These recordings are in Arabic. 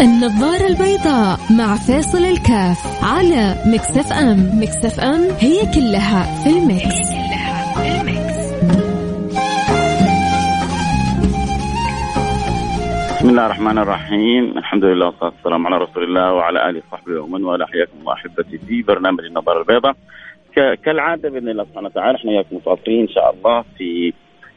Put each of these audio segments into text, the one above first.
النظارة البيضاء مع فاصل الكاف على Mix FM. Mix FM هي كلها في ال mix, هي كلها في ال mix. بسم الله الرحمن الرحيم. الحمد لله والصلاة والسلام على رسول الله وعلى آله وصحبه ومن والاه. حياكم الله أحبتي في برنامج النظارة البيضاء. كالعادة بإذن الله سبحانه وتعالى إحنا وياكم متواصلين إن شاء الله في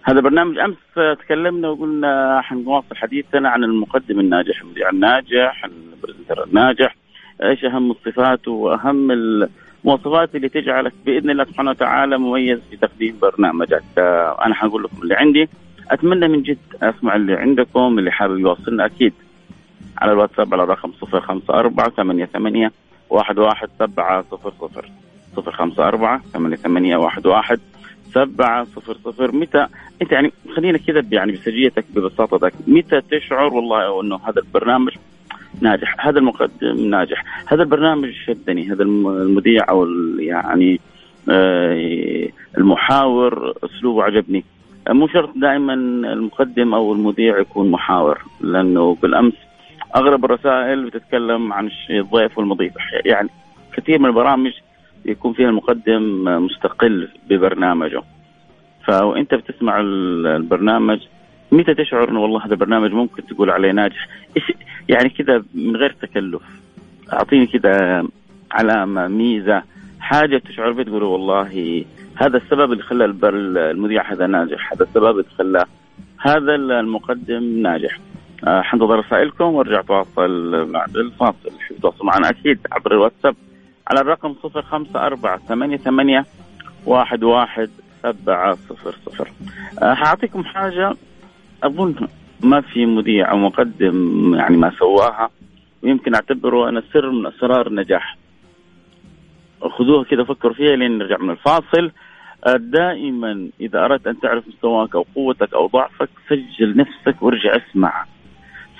هذا برنامج أمس تكلمنا وقلنا حنواصل حديثنا عن المقدم الناجح المذيع الناجح البرزنتر الناجح. إيش أهم الصفات وأهم المواصفات اللي تجعلك بإذن الله سبحانه وتعالى مميز في تقديم برنامجك؟ أنا حقول لكم اللي عندي. أتمنى من جد أسمع اللي عندكم اللي حابب يوصلنا أكيد. على الواتساب على الرقم 054 88 11700 054 88 11700 سبعة صفر صفر متى؟ أنت يعني خلينا كذا يعني بسجيتك ببساطتك متى تشعر والله إنه هذا البرنامج ناجح هذا المقدم ناجح هذا البرنامج شدني هذا المذيع أو يعني آه، المحاور أسلوبه عجبني. مو شرط دائما المقدم أو المذيع يكون محاور لأنه بالأمس أغلب الرسائل بتتكلم عن الضيف والمضيف. يعني كثير من البرامج يكون فيها المقدم مستقل ببرنامجه. فانت بتسمع البرنامج متى تشعر إنه والله هذا البرنامج ممكن تقول عليه ناجح؟ يعني كذا من غير تكلف. أعطيني كذا علامة ميزة حاجة تشعر بها تقول والله هذا السبب اللي خلى المذيع هذا ناجح هذا السبب اللي خلى هذا المقدم ناجح. آه، حنتظر رسائلكم وأرجع تواصل بعد الفاصل معنا أكيد عبر الواتساب. على الرقم صفر خمسة أربعة ثمانية ثمانية واحد واحد سبعة صفر صفر. أه حأعطيكم حاجة. أظن ما في مذيع أو مقدم يعني ما سواها. ويمكن أعتبره أنا سر من أسرار النجاح خذوها كذا فكروا فيها لين نرجع من الفاصل. أه، دائما إذا أردت أن تعرف مستواك أو قوتك أو ضعفك سجل نفسك وارجع اسمع.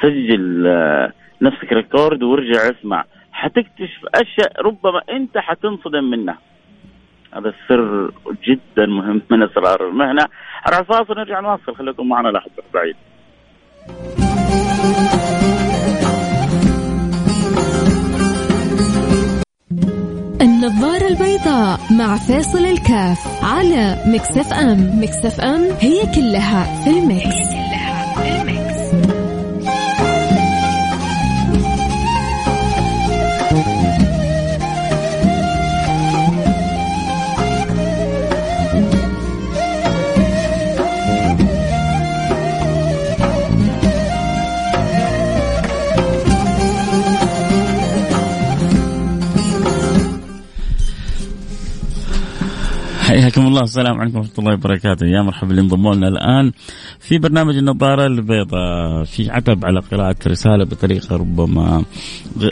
سجل أه، نفسك record وارجع اسمع. حتكتشف أشياء ربما أنت حتنصدم منها. هذا السر جدا مهم من أسرار المهنة. راح فاصل نرجع نواصل. خليكم معنا حد بعيد النظارة البيضاء مع فاصل الكاف على Mix FM. Mix FM هي كلها في ال mix. حياكم الله. السلام عليكم ورحمة الله وبركاته. يا مرحبا اللي انضموا لنا الآن في برنامج النظارة البيضاء. في عتب على قراءة رسالة بطريقة ربما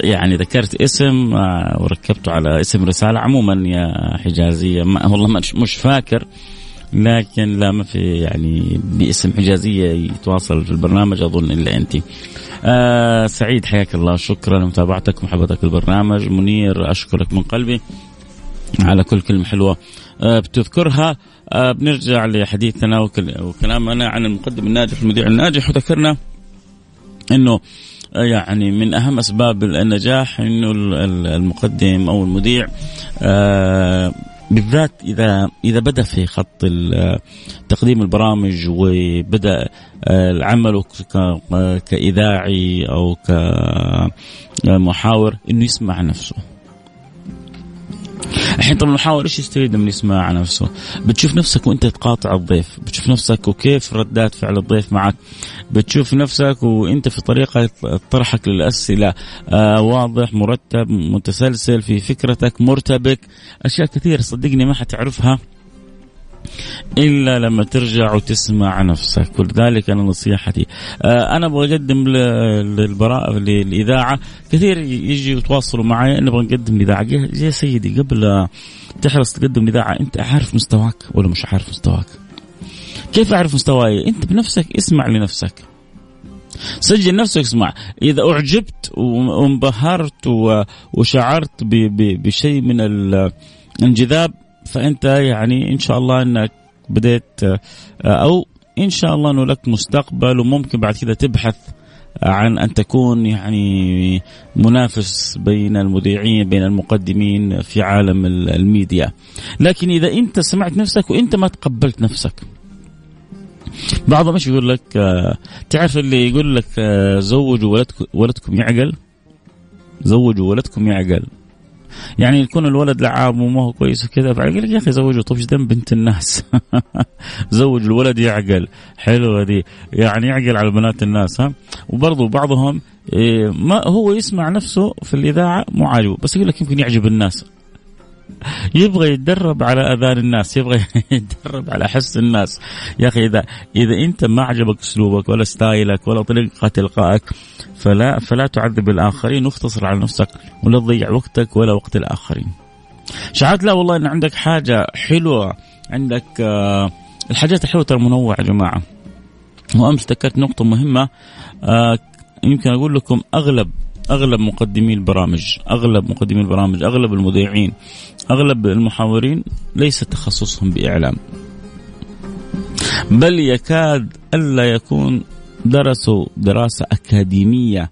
يعني ذكرت اسم آه، وركبته على اسم رسالة. عموما يا حجازيه ما والله مش فاكر لكن لا ما في يعني باسم حجازية يتواصل في البرنامج أظن إلا أنت. آه سعيد حياك الله. شكرا لمتابعتك ومحبتك البرنامج منير أشكرك من قلبي على كل كلمة حلوة. بتذكرها. آه، بنرجع لحديثنا وكلامنا عن المقدم الناجح المذيع الناجح وذكرنا إنه آه، يعني من أهم أسباب النجاح إنه المقدم أو المذيع بالذات اذا إذا بدأ في خط تقديم البرامج وبدأ عمله كإذاعي أو كمحاور إنه يسمع نفسه. الحين طبعا المحاور إيش يستفيد من يسمع نفسه؟ بتشوف نفسك وأنت تقاطع الضيف، بتشوف نفسك وكيف ردات فعل الضيف معك، بتشوف نفسك وأنت في طريقة طرحك للأسئلة آه واضح مرتب متسلسل في فكرتك مرتبك، أشياء كثيرة صدقني ما حتعرفها إلا لما ترجع وتسمع نفسك. ولذلك أنا نصيحتي. آه، أنا أبغى أقدم للبراءة للإذاعة. كثير يجي يتواصلوا معي. نبغى نقدم الاذاعه يا سيدي قبل تحرص تقدم الاذاعه أنت عارف مستواك ولا مش عارف مستواك؟ كيف أعرف مستواي؟ أنت بنفسك اسمع لنفسك. سجل نفسك اسمع. إذا أعجبت وانبهرت وشعرت بشيء من الانجذاب فأنت يعني إن شاء الله إنك بديت آه، أو إن شاء الله إنه لك مستقبل وممكن بعد كذا تبحث عن أن تكون يعني منافس بين المذيعين بين المقدمين في عالم الميديا. لكن إذا أنت سمعت نفسك وأنت ما تقبلت نفسك بعضهم إيش يقول لك آه، تعرف اللي يقول لك آه، زوجوا ولدكم ولدكم يعقل؟ زوجوا ولدكم يعقل. يعني يكون الولد لعاب وما هو كويس وكذا فيقول لك يا أخي زوجه إيش ذنب بنت الناس. زوج الولد يعقل. حلوة دي يعني يعقل على بنات الناس ها؟ وبرضه بعضهم إيه، ما هو يسمع نفسه في الإذاعة مو عاجبه. بس يقول لك يمكن يعجب الناس. يبغى يتدرب على أذان الناس يبغى يتدرب على حس الناس. يا أخي اذا إذا أنت ما عجبك أسلوبك ولا ستايلك ولا طريقة إلقائك فلا فلا تعذب الآخرين واختصر على نفسك ولا تضيع وقتك ولا وقت الآخرين. شعرت لا والله إن عندك حاجة حلوة. عندك آه الحاجات الحلوة ترى منوعة يا جماعة. وأمس ذكرت نقطة مهمة آه يمكن أقول لكم اغلب أغلب مقدمي البرامج أغلب مقدمي البرامج أغلب المذيعين أغلب المحاورين ليس تخصصهم بإعلام بل يكاد ألا يكون درسوا دراسة أكاديمية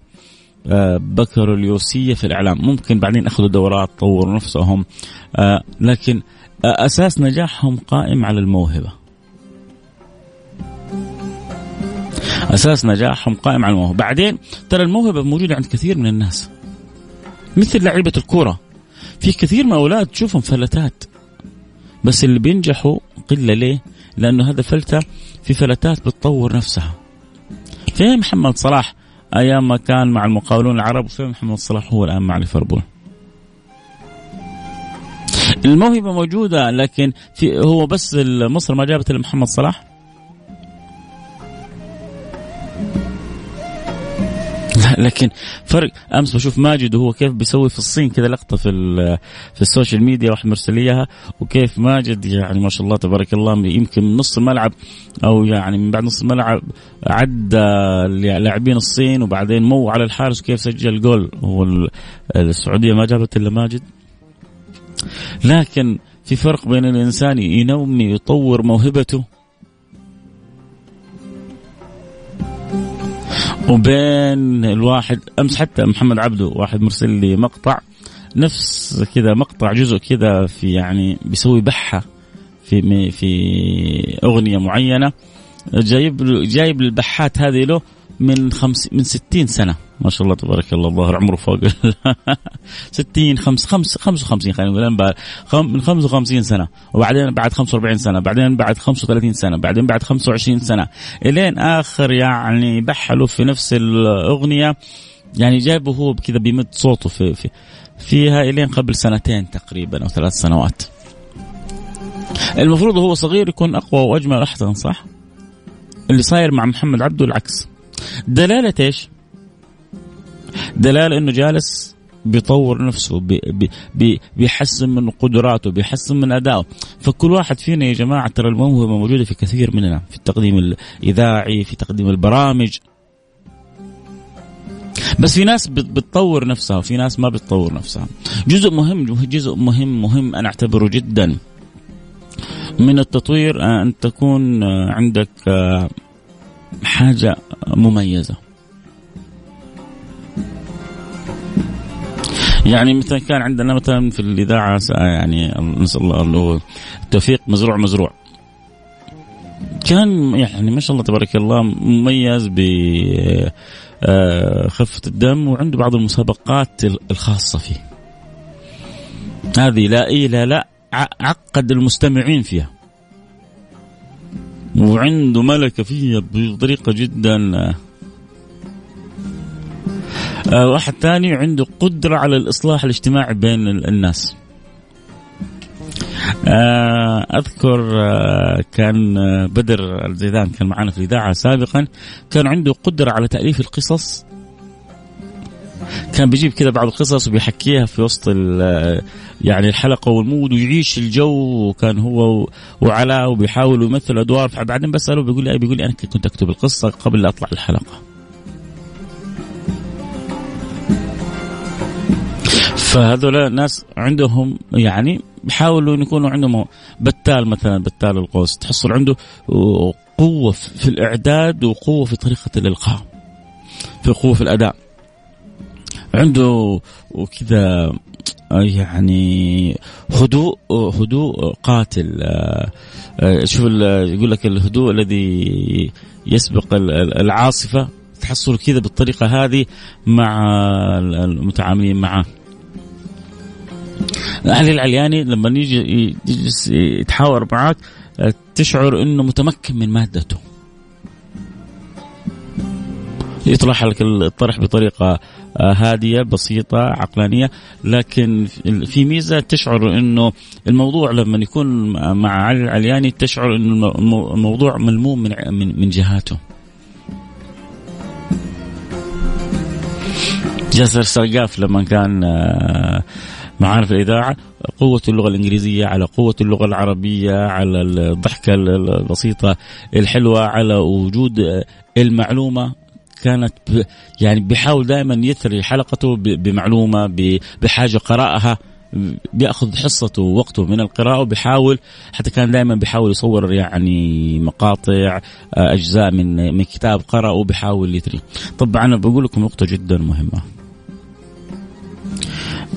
آه، بكالوريوسية في الإعلام. ممكن بعدين أخذوا دورات طوروا نفسهم آه، لكن آه، أساس نجاحهم قائم على الموهبة. أساس نجاحهم قائم على الموهبة. بعدين ترى الموهبة موجودة عند كثير من الناس مثل لعيبة الكورة. في كثير من الاولاد تشوفهم فلتات. بس اللي بينجحوا قلة ليه؟ لأنه هذا فلتة في فلتات بتطور نفسها. فين محمد صلاح أيام ما كان مع المقاولون العرب وفين محمد صلاح هو الآن مع ليفربول. الموهبة موجودة لكن في هو بس مصر ما جابت إلا محمد صلاح. لكن فرق أمس بشوف ماجد وهو كيف بيسوي في الصين كذا لقطة في في ال social media واحد مرسل إياها وكيف ماجد يعني ما شاء الله تبارك الله يمكن نص الملعب أو يعني من بعد نص الملعب عدى لاعبين الصين وبعدين مو على الحارس وكيف سجل جول. هو السعودية ما جابت إلا ماجد. لكن في فرق بين الإنسان ينمي يطور موهبته وبين الواحد أمس حتى محمد عبده واحد مرسل لي مقطع نفس كذا مقطع جزء كذا في يعني بيسوي بحة في في أغنية معينة جايب جايب البحات هذه له من خمس من 60 سنة. ما شاء الله تبارك الله الظاهر عمره فوق. 60 خمس خمس 55 خلينا نقول. من 55 سنة. وبعدين بعد 45 سنة. بعدين بعد 35 سنة. بعدين بعد 25 سنة. إلين آخر يعني بحلوا في نفس الأغنية. يعني جايبه هو كذا بيمد صوته في, في فيها إلين قبل سنتين تقريبا أو ثلاث سنوات. المفروض هو صغير يكون أقوى وأجمل واحسن صح؟ اللي صاير مع محمد عبده العكس. دلالة إيش؟ دلالة إنه جالس بيطور نفسه بي بي بيحسن من قدراته بيحسن من أدائه. فكل واحد فينا يا جماعة ترى الموهبة موجودة في كثير مننا في التقديم الإذاعي في تقديم البرامج. بس في ناس بتطور نفسها وفي ناس ما بتطور نفسها. جزء مهم جزء مهم مهم أنا أعتبره جدا. من التطوير آه، أن تكون آه، عندك آه، حاجة يعني مثلا كان عندنا مثلا في الإذاعة يعني نسأل الله التوفيق مزروع مزروع. كان يعني ما شاء الله تبارك الله مميز ب خفة الدم وعنده بعض المسابقات الخاصة فيه. هذه لا إيه لا لا عقد المستمعين فيها. وعنده ملكة فيها بطريقة جدا آه واحد ثاني عنده قدرة على الإصلاح الاجتماعي بين الناس. آه أذكر آه كان بدر الزيدان كان معنا في الإذاعة سابقا كان عنده قدرة على تأليف القصص. كان بيجيب كذا بعض القصص وبيحكيها في وسط يعني الحلقة والمود ويعيش الجو وكان هو وعلاء وبيحاول يمثل أدوار. فبعدين بسأله بيقول لي بيقول لي أنا كنت أكتب القصة قبل لا أطلع الحلقة. فهذول ناس عندهم يعني بيحاولوا يكونوا عندهم بتال مثلا بتال القوس. تحصل عنده قوة في الإعداد وقوة في طريقة الإلقاء في قوة في الأداء. عنده وكذا يعني هدوء هدوء قاتل. شوف يقول لك الهدوء الذي يسبق العاصفة تحصل كذا بالطريقة هذه مع المتعاملين معه. علي العلياني لما يجي يجلس يتحاور معك تشعر إنه متمكن من مادته. يطرح لك الطرح بطريقة هادية بسيطة عقلانية لكن في ميزة تشعر إنه الموضوع لما يكون مع علي العلياني تشعر إنه الموضوع ملموم من من جهاته. جاسر سرقاف لما كان آه، معانا في الإذاعة قوة اللغة الإنجليزية على قوة اللغة العربية على الضحكة البسيطة الحلوة على وجود المعلومة. كانت يعني بيحاول دائما يثري حلقته بمعلومة بحاجة قرأها بيأخذ حصته ووقته من القراءة وبيحاول حتى كان دائما بيحاول يصور يعني مقاطع أجزاء من من كتاب قرأه وبيحاول يثري. طبعا بقول لكم نقطة جدا مهمة.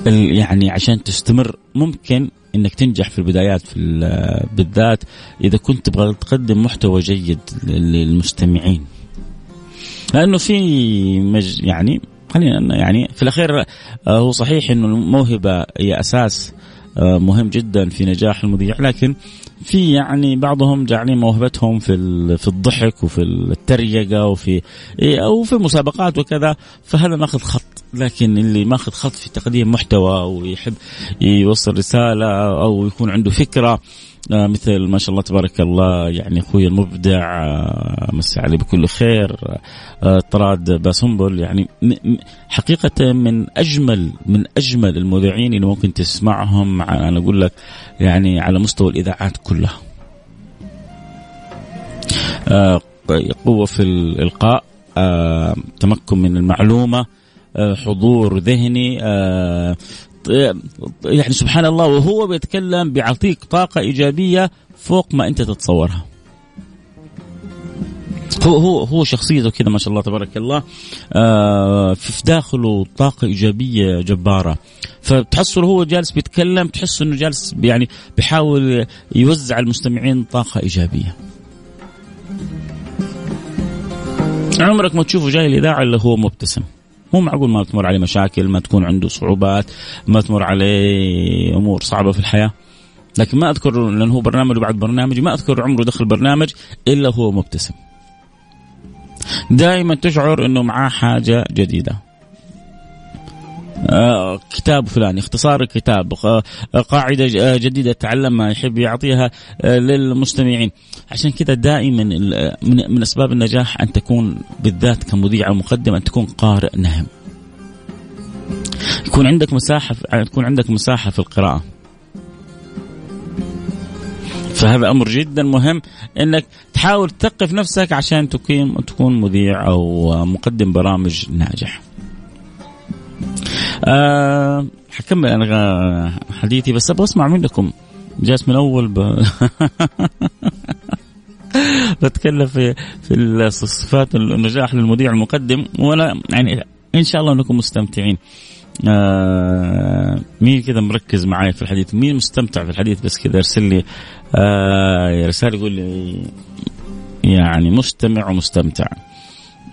يعني عشان تستمر ممكن إنك تنجح في البدايات في بالذات إذا كنت تبغى تقدم محتوى جيد للمستمعين. لأنه في مج يعني خلينا يعني في الأخير آه، هو صحيح إنه الموهبة هي أساس آه، مهم جدا في نجاح المذيع لكن في يعني بعضهم جعلين موهبتهم في في الضحك وفي التريقة وفي أو في المسابقات وكذا فهذا ماخذ خط. لكن اللي ماخذ خط في تقديم محتوى ويحب يوصل رسالة أو يكون عنده فكرة مثل ما شاء الله تبارك الله يعني أخوي المبدع آه، مسي عليه بكل خير آه، طراد باسنبل يعني حقيقة من أجمل من أجمل المذيعين اللي ممكن تسمعهم أنا أقول لك يعني على مستوى الإذاعات كلها. قوة في الإلقاء تمكن من المعلومة حضور ذهني يعني سبحان الله وهو بيتكلم بيعطيك طاقة إيجابية فوق ما أنت تتصورها. هو هو هو شخصيته كذا ما شاء الله تبارك الله آه في داخله طاقة إيجابية جبارة. فتحصل هو جالس بيتكلم تحس إنه جالس يعني بيحاول يوزع المستمعين طاقة إيجابية. عمرك ما تشوفه جاي الاذاعه إلا هو مبتسم. مو معقول ما تمر عليه مشاكل ما تكون عنده صعوبات ما تمر عليه أمور صعبة في الحياة. لكن ما أذكر لأنه هو برنامج وبعد برنامج ما أذكر عمره دخل برنامج إلا هو مبتسم. دائما تشعر إنه معاه حاجة جديدة. كتاب فلاني اختصار الكتاب قاعدة آه، جديدة تعلمها يحب يعطيها آه، للمستمعين. عشان كذا دائما من, أسباب النجاح أن تكون بالذات كمذيع أو مقدم أن تكون قارئ نهم. يكون عندك مساحة تكون عندك مساحة في القراءة. فهذا أمر جدا مهم إنك تحاول تثقف نفسك عشان تكون تكون مذيع أو مقدم برامج ناجح. أه حكمل أنا حديثي بس أبغى أسمع منكم. جالس من أول ب... بتكلم في في صفات النجاح للمذيع المقدم وأنا يعني إن شاء الله أنكم مستمتعين. آه مين كذا مركز معي في الحديث؟ مين مستمتع في الحديث؟ بس كذا ارسل لي آه رسالة يقول لي يعني مستمع ومستمتع.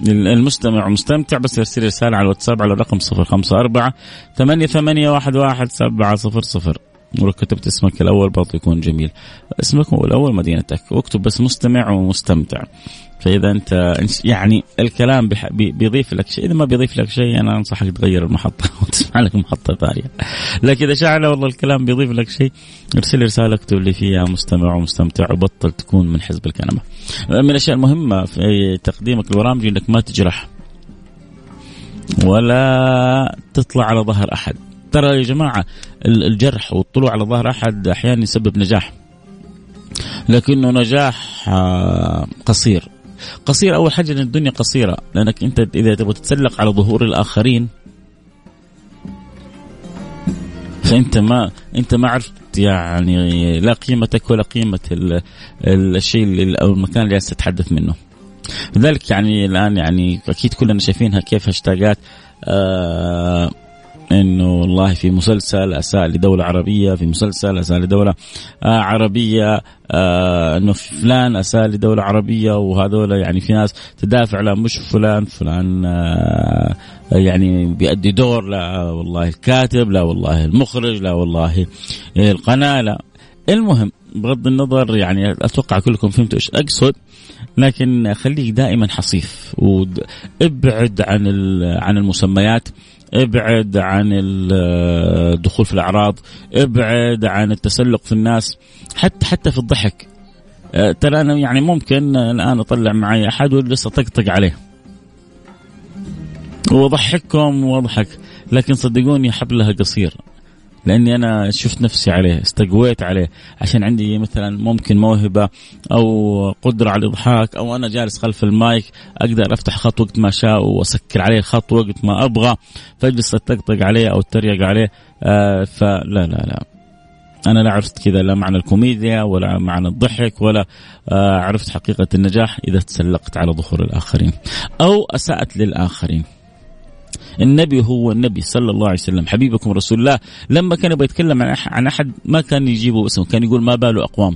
المستمع مستمتع بس يرسل رسالة على الواتساب على الرقم 054 88 11700 ولو كتبت اسمك الأول برضه يكون جميل. اسمك الأول مدينتك. واكتب بس مستمع ومستمتع. فإذا أنت يعني الكلام بيضيف لك شيء. إذا ما بيضيف لك شيء أنا أنصحك تغير المحطة وتسمع لك محطة ثانية. لكن إذا شعر والله الكلام بيضيف لك شيء ارسل رسالة اكتب لي فيها مستمع ومستمتع وبطل تكون من حزب الكنبة. من الأشياء المهمة في تقديمك للبرامج إنك ما تجرح ولا تطلع على ظهر أحد. ترى يا جماعة الجرح والطلوع على ظهر أحد أحيانا يسبب نجاح. لكنه نجاح آه، قصير. قصير أول حاجة إن الدنيا قصيرة لأنك أنت إذا تبغى تتسلق على ظهور الآخرين فأنت ما أنت ما عرفت يعني لا قيمتك ولا قيمة الشيء أو المكان اللي تتحدث منه. لذلك يعني الآن يعني أكيد كلنا شايفينها كيف هاشتاجات آه إنه والله في مسلسل أساء لدولة عربية في مسلسل أساء لدولة آه عربية آه إنه فلان أساء لدولة عربية وهذول يعني في ناس تدافع لا مش فلان فلان آه يعني بيأدي دور لا والله الكاتب لا والله المخرج لا والله القناة لا. المهم بغض النظر يعني أتوقع كلكم فهمتوا إيش أقصد لكن خليك دائما حصيف وابعد عن عن المسميات. ابعد عن الدخول في الأعراض ابعد عن التسلق في الناس حتى حتى في الضحك. أه، ترى أنا يعني ممكن الآن أطلع معي أحد ولسه طقطق عليه. وأضحككم وأضحك لكن صدقوني حبلها قصير. لأني أنا شفت نفسي عليه استقويت عليه. عشان عندي مثلا ممكن موهبة أو قدرة على الإضحاك أو أنا جالس خلف المايك أقدر أفتح خط وقت ما شاء وأسكر عليه الخط وقت ما أبغى فاجلس أطقطق عليه أو أتريق عليه. آه فلا لا لا أنا لا عرفت كذا لا معنى الكوميديا ولا معنى الضحك ولا آه عرفت حقيقة النجاح إذا تسلقت على ظهور الآخرين أو اسات للآخرين. النبي هو النبي صلى الله عليه وسلم حبيبكم رسول الله. لما كان يبغى يتكلم عن أحد ما كان يجيبه اسمه كان يقول ما بال أقوام.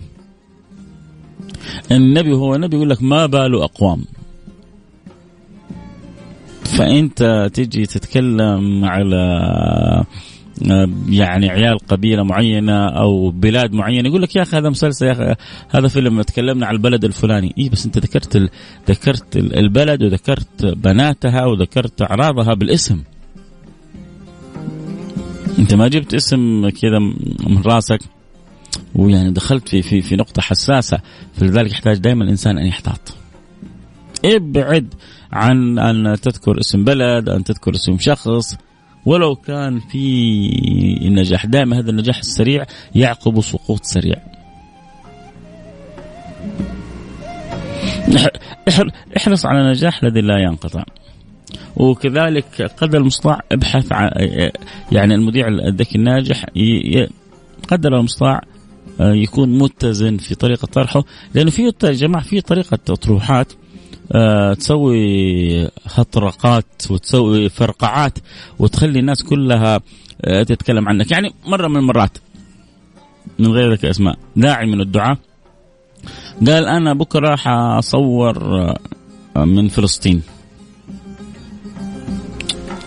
النبي هو النبي يقول لك ما بال أقوام. فأنت تجي تتكلم على يعني عيال قبيلة معينة أو بلاد معينة يقول لك يا أخي هذا مسلسل يا أخي هذا فيلم تكلمنا عن البلد الفلاني. اي بس أنت ذكرت ال... ذكرت البلد وذكرت بناتها وذكرت أعراضها بالاسم. أنت ما جبت اسم كذا من راسك؟ ويعني دخلت في في في نقطة حساسة. فلذلك يحتاج دائما الانسان أن يحتاط. ابعد عن أن تذكر اسم بلد أن تذكر اسم شخص. ولو كان في النجاح دائما هذا النجاح السريع يعقب سقوط سريع. احرص على النجاح الذي لا ينقطع. وكذلك قدر المستطاع ابحث عن يعني المذيع الذكي الناجح قدر المستطاع آه، يكون متزن في طريقة طرحه لأنه في يا جماعة في طريقة اطروحات آه، تسوي هطرقات وتسوي فرقعات وتخلي الناس كلها آه، تتكلم عنك. يعني مرة من المرات من غير ذكر أسماء داعي من الدعاة قال أنا بكرة حصور آه، من فلسطين.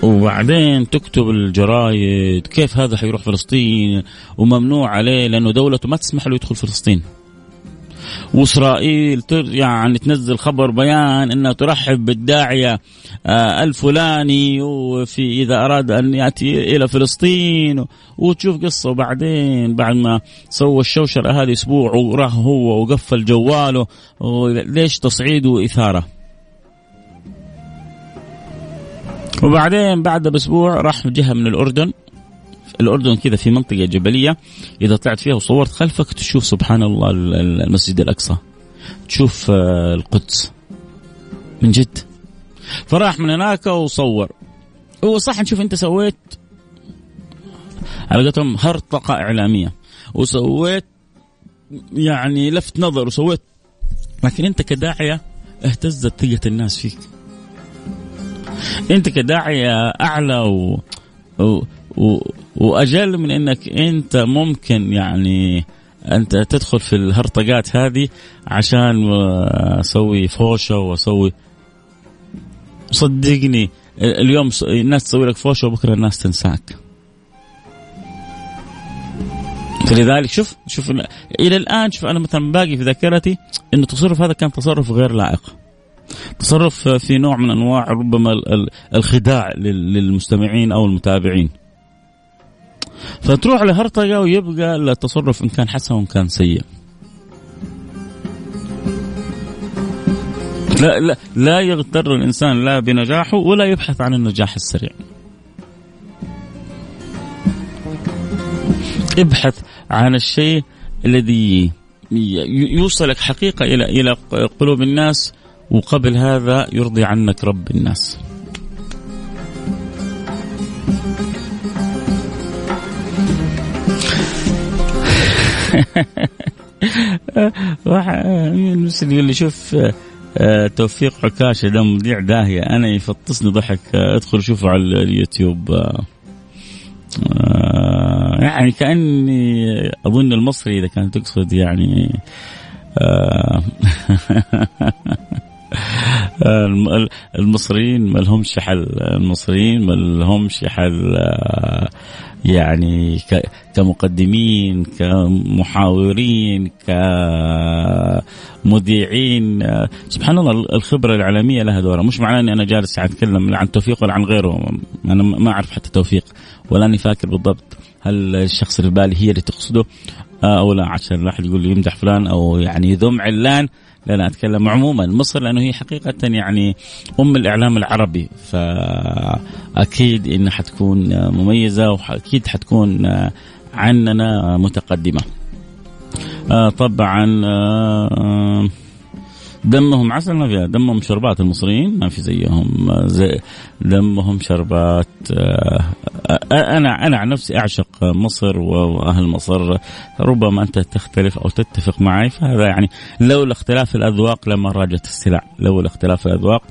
وبعدين تكتب الجرايد كيف هذا حيروح فلسطين وممنوع عليه لأنه دولته ما تسمح له يدخل فلسطين. وإسرائيل يعني تنزل خبر بيان إنها ترحب بالداعية آه، الفلاني وفي إذا أراد أن يأتي إلى فلسطين وتشوف قصة وبعدين بعد ما سوى الشوشرة هذه أسبوع وراح هو وقفل جواله ليش تصعيد وإثارة؟ وبعدين بعد بأسبوع راح جهة من الأردن الأردن كذا في منطقة جبلية إذا طلعت فيها وصورت خلفك تشوف سبحان الله المسجد الأقصى تشوف آه، القدس. من جد. فراح من هناك وصور. هو صح نشوف أنت سويت على قولتهم هرطقة إعلامية. وسويت يعني لفت نظر وسويت لكن أنت كداعية اهتزت ثقة الناس فيك. أنت كداعية أعلى و... و... و... وأجل من إنك أنت ممكن يعني أنت تدخل في الهرطقات هذه عشان أسوي فوشة واسوي صدقني اليوم الناس تسوي لك فوشة وبكرة الناس تنساك. فلذلك شوف شوف إلى الآن شوف أنا مثلا باقي في ذاكرتي إنه التصرف هذا كان تصرف غير لائق. تصرف في نوع من أنواع ربما الخداع للمستمعين أو المتابعين. فتروح لهرطقه ويبقى التصرف إن كان حسن وإن كان سيء. لا لا لا يغتر الإنسان لا بنجاحه ولا يبحث عن النجاح السريع. ابحث عن الشيء الذي يوصلك حقيقة إلى إلى قلوب الناس وقبل هذا يرضي عنك رب الناس. المسلم يقول لي شوف آه توفيق عكاشه ده مذيع داهية أنا يفطسني ضحك آه أدخل شوفه على اليوتيوب. آه آه يعني كأني أظن المصري إذا كانت تقصد يعني آه المصريين ما لهمش حل المصريين ما لهمش حل آه، يعني كمقدمين كمحاورين كمذيعين. سبحان الله الخبرة العالمية لها دورها. مش معناه إني أنا جالس أتكلم عن توفيق ولا عن غيره. أنا ما أعرف حتى توفيق ولا أني فاكر بالضبط هل الشخص اللي بالي هي اللي تقصده. آه، أو لا عشان لا احد يقول لي يمدح فلان أو يعني يذم علان. لا لا أتكلم عموما مصر لأنه هي حقيقة يعني أم الإعلام العربي فأكيد انها حتكون مميزة وأكيد حتكون عننا متقدمة. آه، طبعا آه، دمهم عسل ما فيها. دمهم شربات المصريين ما في زيهم. زي دمهم شربات آه، أنا أنا عن نفسي أعشق مصر وأهل مصر. ربما أنت تختلف أو تتفق معي فهذا يعني لولا اختلاف الأذواق لما راجت السلع. لولا اختلاف الأذواق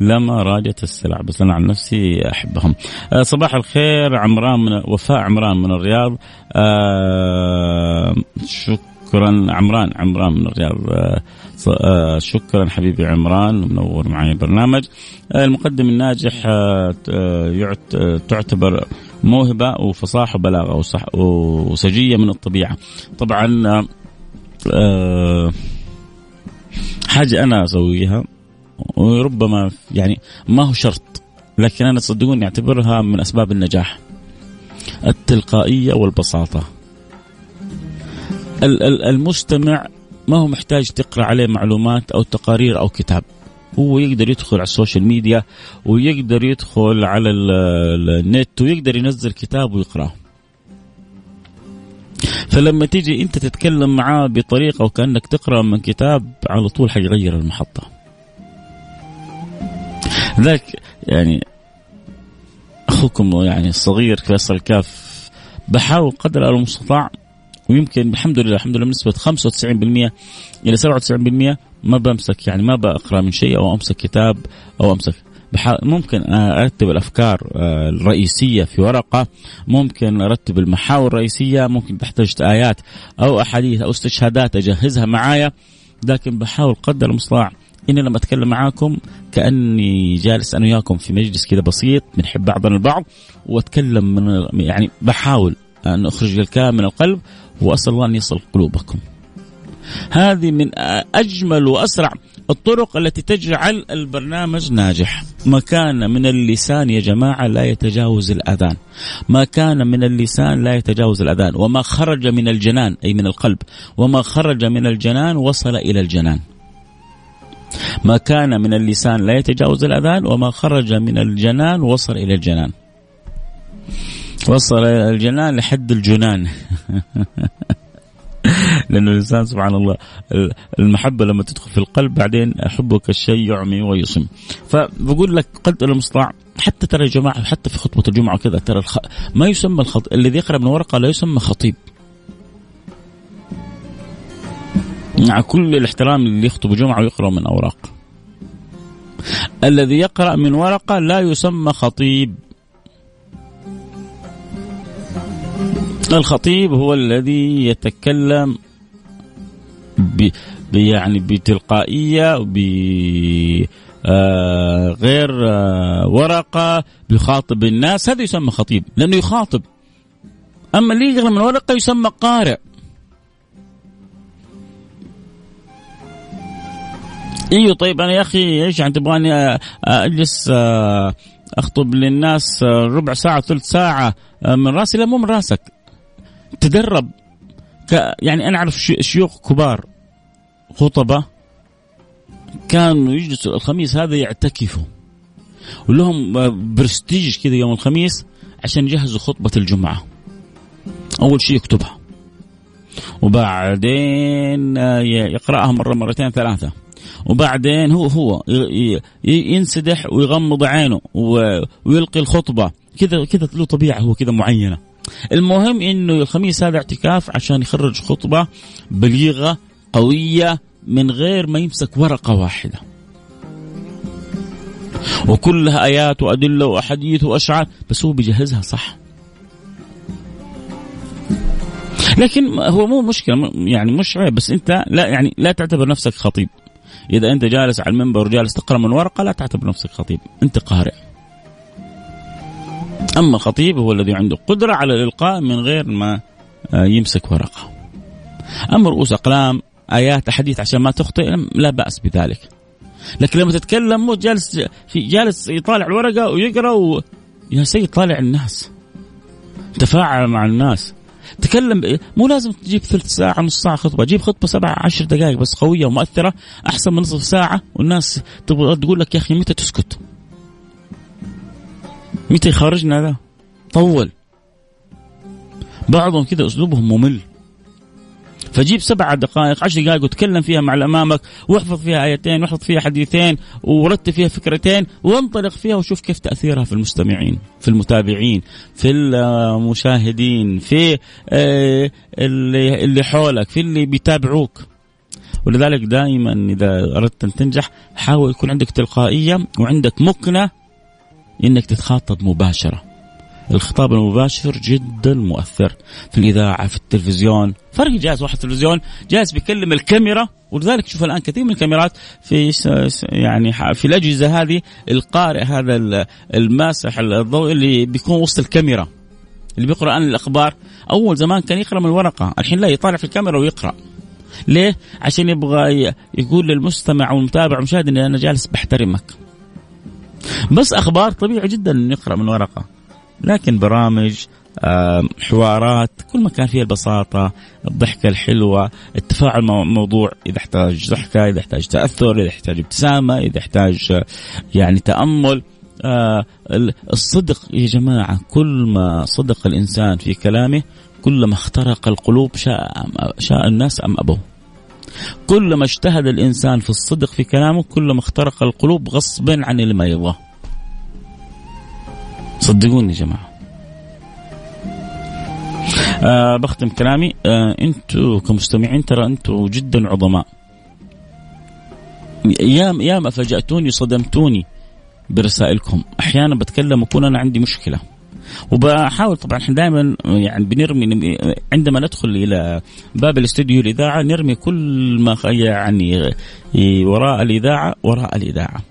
لما راجت السلع. بس أنا عن نفسي أحبهم. آه، صباح الخير عمران من وفاء عمران من الرياض. آه، شكرا عمران عمران من الرياض آه، شكرا حبيبي عمران منور معي البرنامج. آه، المقدم الناجح آه، تعتبر موهبة وفصاحة وبلاغة وسجية من الطبيعة. طبعا حاجة أنا أسويها وربما يعني ما هو شرط لكن أنا صدقوني أعتبرها من أسباب النجاح. التلقائية والبساطة. المستمع ما هو محتاج تقرأ عليه معلومات أو تقارير أو كتاب. هو يقدر يدخل على ال social media ويقدر يدخل على النت ويقدر ينزل كتاب ويقرأه. فلما تيجي أنت تتكلم معاه بطريقة وكأنك تقرأ من كتاب على طول حيغير المحطة. ذاك يعني أخوكم يعني الصغير فيصل كاف بحاول قدر المستطاع ويمكن الحمد لله الحمد لله بنسبة 95% إلى 97% ما بمسك يعني ما بقرا من شيء أو أمسك كتاب أو أمسك. ممكن أرتب الأفكار آه، الرئيسية في ورقة ممكن أرتب المحاور الرئيسية ممكن تحتاج آيات أو أحاديث أو استشهادات أجهزها معايا لكن بحاول قدر المستطاع إني لما أتكلم معاكم كأني جالس أنا وياكم في مجلس كذا بسيط بنحب بعضنا البعض وأتكلم من يعني بحاول أن أخرج الكلام من القلب وأسأل الله أن يصل قلوبكم. هذه من أجمل وأسرع الطرق التي تجعل البرنامج ناجح. ما كان من اللسان يا جماعة لا يتجاوز الأذان. ما كان من اللسان لا يتجاوز الأذان. وما خرج من الجنان أي من القلب. وما خرج من الجنان وصل إلى الجنان. ما كان من اللسان لا يتجاوز الأذان. وما خرج من الجنان وصل إلى الجنان. وصل الجنان لحد الجنان. لأنه الإنسان سبحان الله المحبة لما تدخل في القلب بعدين حبك الشيء يعمي ويصم. فبقول لك قدر المستطاع حتى ترى يا جماعة حتى في خطبة الجمعة وكذا ترى الخ... ما يسمى الخط... الذي يقرأ من ورقة لا يسمى خطيب. مع كل الاحترام اللي يخطب جمعة ويقرأ من أوراق. الذي يقرأ من ورقة لا يسمى خطيب. الخطيب هو الذي يتكلم ب يعني بتلقائية ب آه آه ورقة بيخاطب الناس. هذا يسمى خطيب لأنه يخاطب. أما اللي يقرأ من ورقة يسمى قارئ. إيوه طيب أنا يا أخي إيش يعني تبغاني آه، أجلس أخطب للناس ربع ساعة ثلث ساعة من راسي؟ لا مو من راسك. تدرب يعني أنا أعرف شيوخ كبار خطبة كانوا يجلسوا الخميس هذا يعتكفوا ولهم برستيج كذا يوم الخميس عشان يجهزوا خطبة الجمعة. أول شيء يكتبها. وبعدين يقرأها مرة مرتين ثلاثة. وبعدين هو هو ينسدح ويغمض عينه ويلقي الخطبة. كذا كذا له طبيعة هو كذا معينة. المهم إنه الخميس هذا اعتكاف عشان يخرج خطبة بليغة قوية من غير ما يمسك ورقة واحدة. وكلها آيات وأدلة وأحاديث وأشعار بس هو بيجهزها صح. لكن هو مو مشكلة يعني مش عيب بس أنت لا يعني لا تعتبر نفسك خطيب. إذا أنت جالس على المنبر وجالس تقرأ من ورقة لا تعتبر نفسك خطيب. أنت قارئ. أما الخطيب هو الذي عنده قدرة على الإلقاء من غير ما آه، يمسك ورقة. أما رؤوس أقلام آيات أحاديث عشان ما تخطئ لا بأس بذلك. لكن لما تتكلم مو جالس جالس يطالع الورقة ويقرأ و... يا سيد طالع الناس. تفاعل مع الناس. تكلم مو لازم تجيب ثلث ساعة نص ساعة خطبة. جيب خطبة سبع عشر دقائق بس قوية ومؤثرة أحسن من نصف ساعة. والناس تبغى تقول لك يا أخي متى تسكت؟ متى يخرجنا ذا طول. بعضهم كذا أسلوبهم ممل. فجيب سبع دقائق عشر دقائق وتكلم فيها مع اللي امامك واحفظ فيها آيتين واحفظ فيها حديثين ورتب فيها فكرتين وانطلق فيها وشوف كيف تأثيرها في المستمعين في المتابعين في المشاهدين في آه، اللي اللي حولك في اللي بيتابعوك. ولذلك دائما إذا أردت أن تنجح حاول يكون عندك تلقائية وعندك مكنه إنك تتخاطب مباشرة. الخطاب المباشر جدا مؤثر. في الإذاعة في التلفزيون. فرق جالس واحد تلفزيون جالس بيكلم الكاميرا. ولذلك شوف الآن كثير من الكاميرات في يعني في الأجهزة هذه القارئ هذا الماسح الضوئي اللي بيكون وسط الكاميرا. اللي بيقرأ عن الأخبار. أول زمان كان يقرأ من الورقه الحين لا يطالع في الكاميرا ويقرأ. ليه؟ عشان يبغى يقول للمستمع والمتابع والمشاهد اني أنا جالس بحترمك. بس أخبار طبيعي جدا انه يقرأ من ورقة. لكن برامج حوارات كل ما كان فيها البساطة الضحكة الحلوة التفاعل مع الموضوع إذا احتاج ضحكة إذا احتاج تأثر إذا احتاج ابتسامة إذا احتاج يعني تأمل آه، الصدق يا جماعة كل ما صدق الإنسان في كلامه كلما اخترق القلوب شاء شاء الناس أم أبوا كلما اجتهد الإنسان في الصدق في كلامه كلما اخترق القلوب غصبا عن اللي ما يبغاه صدقوني يا جماعة. آه بختم كلامي. آه أنتم كمستمعين ترى أنتم جدا عظماء. يا يا ما فاجأتوني صدمتوني برسائلكم. أحيانا بتكلم اكون أنا عندي مشكلة. وبحاول طبعا إحنا دائما يعني بنرمي عندما ندخل إلى باب الاستوديو الاذاعه نرمي كل ما يعني وراء الإذاعة وراء الإذاعة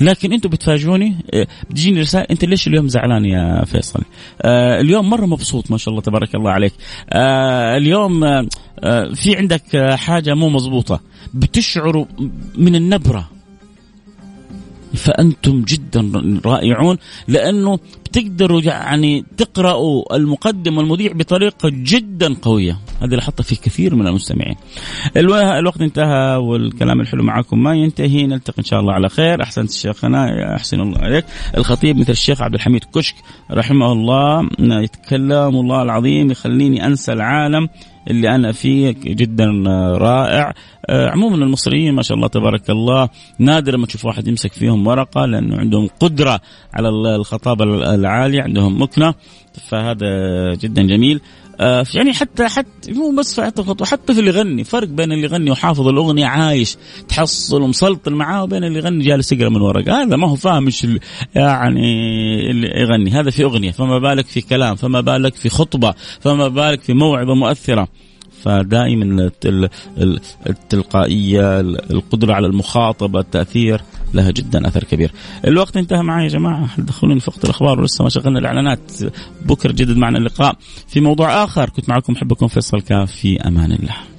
لكن أنتم بتفاجئوني آه، بتجيني رسائل أنت ليش اليوم زعلان يا فيصل؟ آه اليوم مرة مبسوط ما شاء الله تبارك الله عليك. آه اليوم آه, آه، في عندك حاجة مو مضبوطة بتشعروا من النبرة فأنتم جدا رائعون لأنه بتقدروا يعني تقرأوا المقدم والمذيع بطريقة جدا قوية. هذه حطها في كثير من المستمعين. الوقت انتهى والكلام الحلو معكم ما ينتهي. نلتقي إن شاء الله على خير. أحسنت شيخنا أحسن الله عليك. الخطيب مثل الشيخ عبد الحميد كشك رحمه الله. يتكلم الله العظيم يخليني أنسى العالم اللي أنا فيه جدا رائع. آه، عموما المصريين ما شاء الله تبارك الله نادر ما تشوف واحد يمسك فيهم ورقة لأنه عندهم قدرة على الخطابه العاليه عندهم مكنة. فهذا جدا جميل. آه يعني حتى حتى مو بس في الخطوة حتى في اللي يغني فرق بين اللي يغني وحافظ الأغنية عايش تحصل ومسلطن معاه وبين اللي يغني جالس يقرأ من ورقة هذا ما هو فاهم إيش يعني اللي يغني. هذا في أغنية فما بالك في كلام فما بالك في خطبة فما بالك في موعظة مؤثرة. فدائما التلقائية القدرة على المخاطبة التأثير لها جدا أثر كبير. الوقت انتهى معي يا جماعة دخلوني في وقت الأخبار ولسه ما شغلنا الإعلانات بكرة جدد معنا اللقاء في موضوع آخر كنت معكم أحبكم فيصل كاف في أمان الله.